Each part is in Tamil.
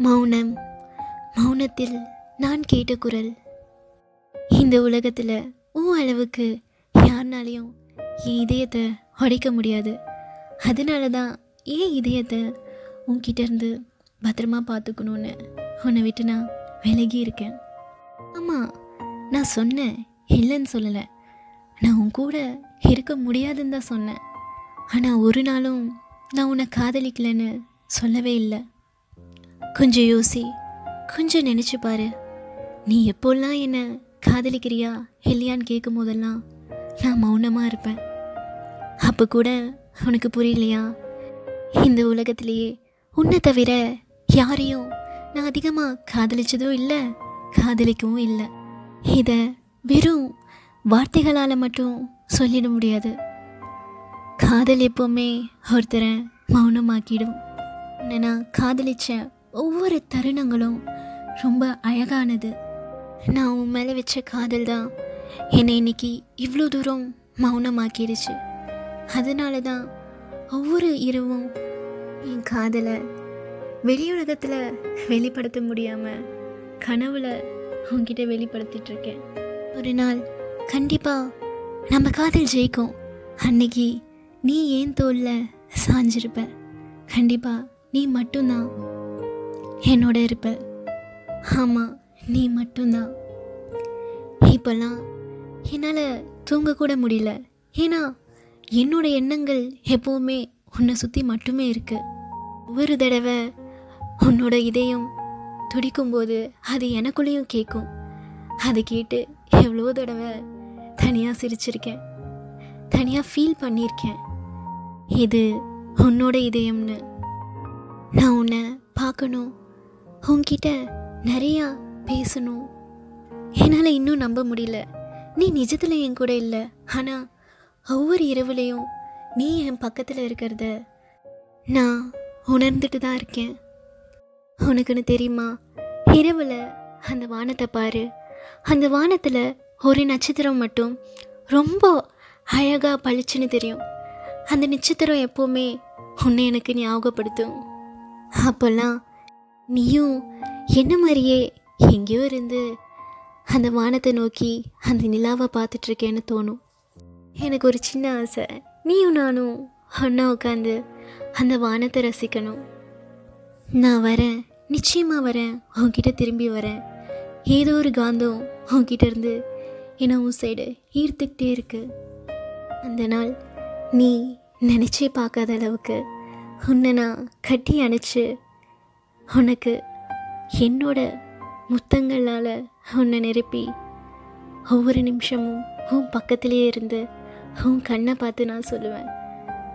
மௌனம். மௌனத்தில் நான் கேட்ட குரல். இந்த உலகத்தில் ஓ அளவுக்கு யாருனாலையும் என் இதயத்தை உடைக்க முடியாது. அதனால தான் என் இதயத்தை உன்கிட்ட இருந்து பத்திரமா பார்த்துக்கணுன்னு உன்னை விட்டு நான் விலகி இருக்கேன். ஆமாம் நான் சொன்னேன் இல்லைன்னு சொல்லலை. நான் உன் கூட இருக்க முடியாதுன்னு தான் சொன்னேன். ஆனால் ஒரு நாளும் நான் உன்னை காதலிக்கலைன்னு சொல்லவே இல்லை. கொஞ்சம் யோசி கொஞ்சம் நினச்சி பாரு. நீ எப்போல்லாம் என்ன காதலிக்கிறியா இல்லையான்னு கேட்கும் போதெல்லாம் நான் மௌனமாக இருப்பேன். அப்போ கூட உனக்கு புரியலையா? இந்த உலகத்திலேயே உன்னை தவிர யாரையும் நான் அதிகமாக காதலிச்சதும் இல்லை காதலிக்கவும் இல்லை. இதை வெறும் வார்த்தைகளால் மட்டும் சொல்லிட முடியாது. காதல் எப்போவுமே ஒருத்தரை மௌனமாக்கிடும். உன்னை நான் காதலித்தேன் ஒவ்வொரு தருணங்களும் ரொம்ப அழகானது. நான் உன் மேலே வச்ச காதல் தான் என்னை இன்னைக்கு இவ்வளோ தூரம் மௌனமாக்கிடுச்சு அதனால தான் ஒவ்வொரு இரவும் என் காதலை வெளியுலகத்தில் வெளிப்படுத்த முடியாமல் கனவுல உங்ககிட்ட வெளிப்படுத்திட்டுருக்கேன் ஒரு நாள் கண்டிப்பாக நம்ம காதல் ஜெயிக்கும். அன்னைக்கு நீ ஏன் தோல்ல சாஞ்சிருப்ப? கண்டிப்பாக நீ மட்டும்தான் என்னோட இருப்ப. ஆமாம் நீ மட்டும்தான். இப்போல்லாம் என்னால் தூங்கக்கூட முடியல. ஏன்னா என்னோட எண்ணங்கள் எப்போவுமே உன்னை சுற்றி மட்டுமே இருக்கு. ஒவ்வொரு தடவை உன்னோட இதயம் துடிக்கும்போது அது எனக்குள்ளேயும் கேட்கும் அதை கேட்டு எவ்வளோ தடவை தனியாக சிரிச்சிருக்கேன். தனியாக ஃபீல் பண்ணியிருக்கேன் இது உன்னோட இதயம்னு. நான் உன்னை பார்க்கணும். உன்கிட்ட நிறையா பேசணும். என்னால் இன்னும் நம்ப முடியல. நீ நிஜத்தில் என் கூட இல்லை. ஆனால் ஒவ்வொரு இரவுலையும் நீ என் பக்கத்தில் இருக்கிறத நான் உணர்ந்துட்டு தான் இருக்கேன். உனக்குன்னு தெரியுமா? இரவில் அந்த வானத்தை பாரு. அந்த வானத்தில் ஒரு நட்சத்திரம் மட்டும் ரொம்ப அழகாக பளிச்சுன்னு தெரியும். அந்த நட்சத்திரம் எப்போவுமே உன்னை எனக்கு ஞாபகப்படுத்தும். அப்போல்லாம் நீயும் என்ன மாதிரியே எங்கேயோ இருந்து அந்த வானத்தை நோக்கி அந்த நிலாவை பார்த்துட்ருக்கேன்னு தோணும். எனக்கு ஒரு சின்ன ஆசை. நீயும் நானும் ஒன்றா உட்காந்து அந்த வானத்தை ரசிக்கணும். நான் வரேன். நிச்சயமாக வரேன். உன்கிட்ட திரும்பி வரேன். ஏதோ ஒரு காந்தம் உன்கிட்ட இருந்து என்னை உன் சைடு ஈர்த்துக்கிட்டே இருக்கு. அந்த நாள் நீ நினச்சே பார்க்காத அளவுக்கு உன்னை நான் கட்டி அணைச்சு உனக்கு என்னோட முத்தங்களால் உன்னை நிரப்பி ஒவ்வொரு நிமிஷமும் உன் பக்கத்திலேயே இருந்து உன் கண்ணை பார்த்து நான் சொல்லுவேன்.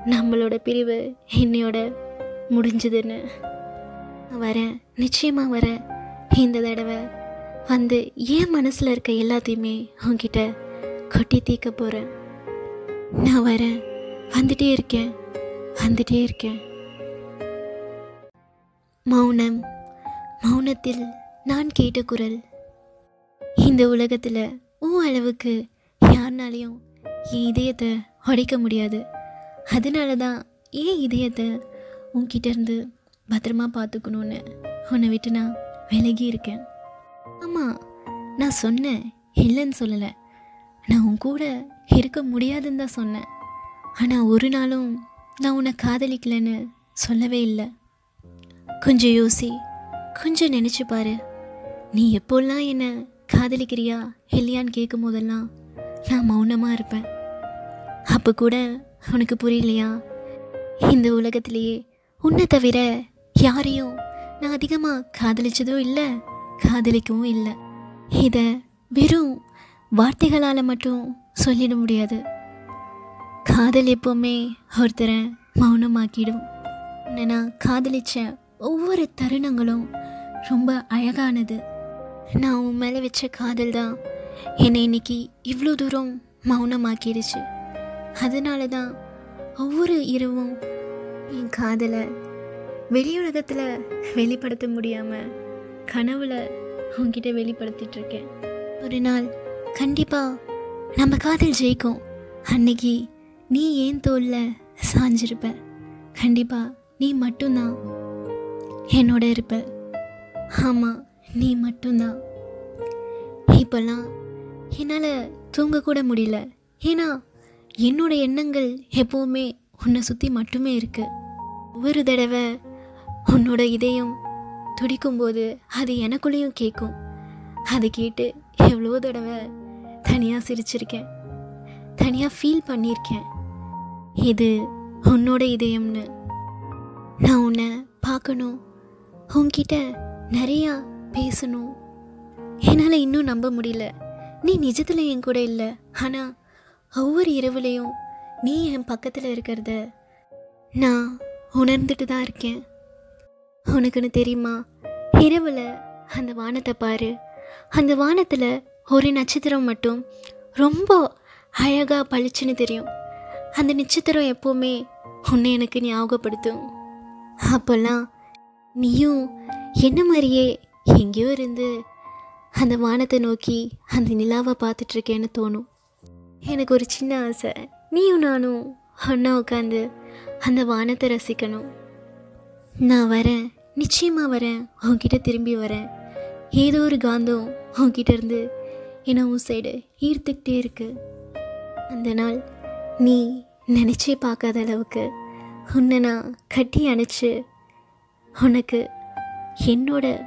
நம்மளோட பிரிவு என்னையோட முடிஞ்சதுன்னு. வரேன். நிச்சயமாக வரேன். இந்த தடவை வந்து என் மனசில் இருக்க எல்லாத்தையுமே உங்ககிட்ட கொட்டி தீக்க போகிறேன் நான் வரேன். வந்துட்டே இருக்கேன். வந்துட்டே இருக்கேன். மௌனம். மௌனத்தில் நான் கேட்ட குரல். இந்த உலகத்தில் ஓ அளவுக்கு யாருனாலையும் என் இதயத்தை உடைக்க முடியாது. அதனால தான் என் இதயத்தை உன்கிட்ட இருந்து பத்திரமா பார்த்துக்கணுன்னு உன்னை விட்டு நான் விலகி இருக்கேன். ஆமாம் நான் சொன்னேன் இல்லைன்னு சொல்லலை. நான் உன் கூட இருக்க முடியாதுன்னு தான் சொன்னேன். ஆனால் ஒரு நாளும் நான் உன்னை காதலிக்கலைன்னு சொல்லவே இல்லை. கொஞ்சம் யோசி. கொஞ்சம் நினச்சி பாரு. நீ எப்போல்லாம் என்ன காதலிக்கிறியா இல்லையான்னு கேட்கும் போதெல்லாம் நான் மௌனமாக இருப்பேன். அப்போ கூட உனக்கு புரியலையா? இந்த உலகத்திலேயே உன்னை தவிர யாரையும் நான் அதிகமாக காதலிச்சதும் இல்லை காதலிக்கவும் இல்லை. இதை வெறும் வார்த்தைகளால் மட்டும் சொல்லிட முடியாது. காதல் எப்போவுமே ஒருத்தரை மௌனமாக்கிடும். உன்னை நான் ஒவ்வொரு தருணங்களும் ரொம்ப அழகானது. நான் உன் மேலே வச்ச காதல் தான் என்னை இன்னைக்கு இவ்வளோ தூரம் மௌனமாக்கிடுச்சு அதனால தான் ஒவ்வொரு இரவும் என் காதலை வெளியுலகத்தில் வெளிப்படுத்த முடியாமல் கனவுல உங்ககிட்ட வெளிப்படுத்திட்டுருக்கேன். ஒரு நாள் கண்டிப்பாக நம்ம காதல் ஜெயிக்கும். அன்னைக்கு நீ ஏன் தோல்ல சாஞ்சிருப்ப? கண்டிப்பாக நீ மட்டும்தான் என்னோட இருப்ப. ஆமாம் நீ மட்டும்தான். இப்போல்லாம் என்னால் தூங்கக்கூட முடியல. ஏன்னா என்னோட எண்ணங்கள் எப்போவுமே உன்னை சுற்றி மட்டுமே இருக்கு. ஒவ்வொரு தடவை உன்னோட இதயம் துடிக்கும்போது அது எனக்குள்ளேயும் கேட்கும் அது கேட்டு எவ்வளோ தடவை தனியாக சிரிச்சிருக்கேன். தனியாக ஃபீல் பண்ணியிருக்கேன் இது உன்னோட இதயம்னு. நான் உன்னை பார்க்கணும். உன்கிட்ட நிறையா பேசணும். என்னால் இன்னும் நம்ப முடியல. நீ நிஜத்தில் என் கூட இல்லை. ஆனால் ஒவ்வொரு இரவுலையும் நீ என் பக்கத்தில் இருக்கிறத நான் உணர்ந்துட்டு தான் இருக்கேன். உனக்குன்னு தெரியுமா? இரவில் அந்த வானத்தை பாரு. அந்த வானத்தில் ஒரு நட்சத்திரம் மட்டும் ரொம்ப அழகாக பளிச்சுன்னு தெரியும். அந்த நட்சத்திரம் எப்போவுமே உன்னை எனக்கு ஞாபகப்படுத்தும். அப்போல்லாம் நீயும் என்ன மாதிரியே எங்கேயோ இருந்து அந்த வானத்தை நோக்கி அந்த நிலாவை பார்த்துட்ருக்கேன்னு தோணும். எனக்கு ஒரு சின்ன ஆசை. நீயும் நானும் ஒன்றா உட்காந்து அந்த வானத்தை ரசிக்கணும். நான் வரேன். நிச்சயமாக வரேன். உன்கிட்ட திரும்பி வரேன். ஏதோ ஒரு காந்தம் உன்கிட்ட இருந்து என்னை உன் சைடு ஈர்த்துக்கிட்டே இருக்கு. அந்த நாள் நீ நினச்சே பார்க்காத அளவுக்கு உன்னை நான் கட்டி அணைச்சு உனக்கு என்னோட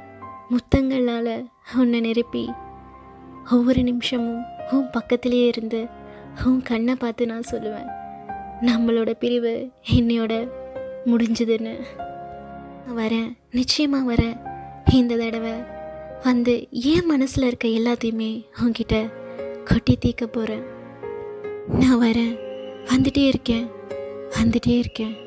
முத்தங்களால் உன்னை நிரப்பி ஒவ்வொரு நிமிஷமும் உன் பக்கத்திலேயே இருந்து உன் கண்ணை பார்த்து நான் சொல்லுவேன். நம்மளோட பிரிவு என்னையோட முடிஞ்சுதுன்னு. வரேன். நிச்சயமாக வரேன். இந்த தடவை வந்து என் மனசில் இருக்க எல்லாத்தையுமே உங்ககிட்ட கொட்டி தீர்க்க போகிறேன் நான் வரேன். வந்துட்டே இருக்கேன். வந்துட்டே இருக்கேன்.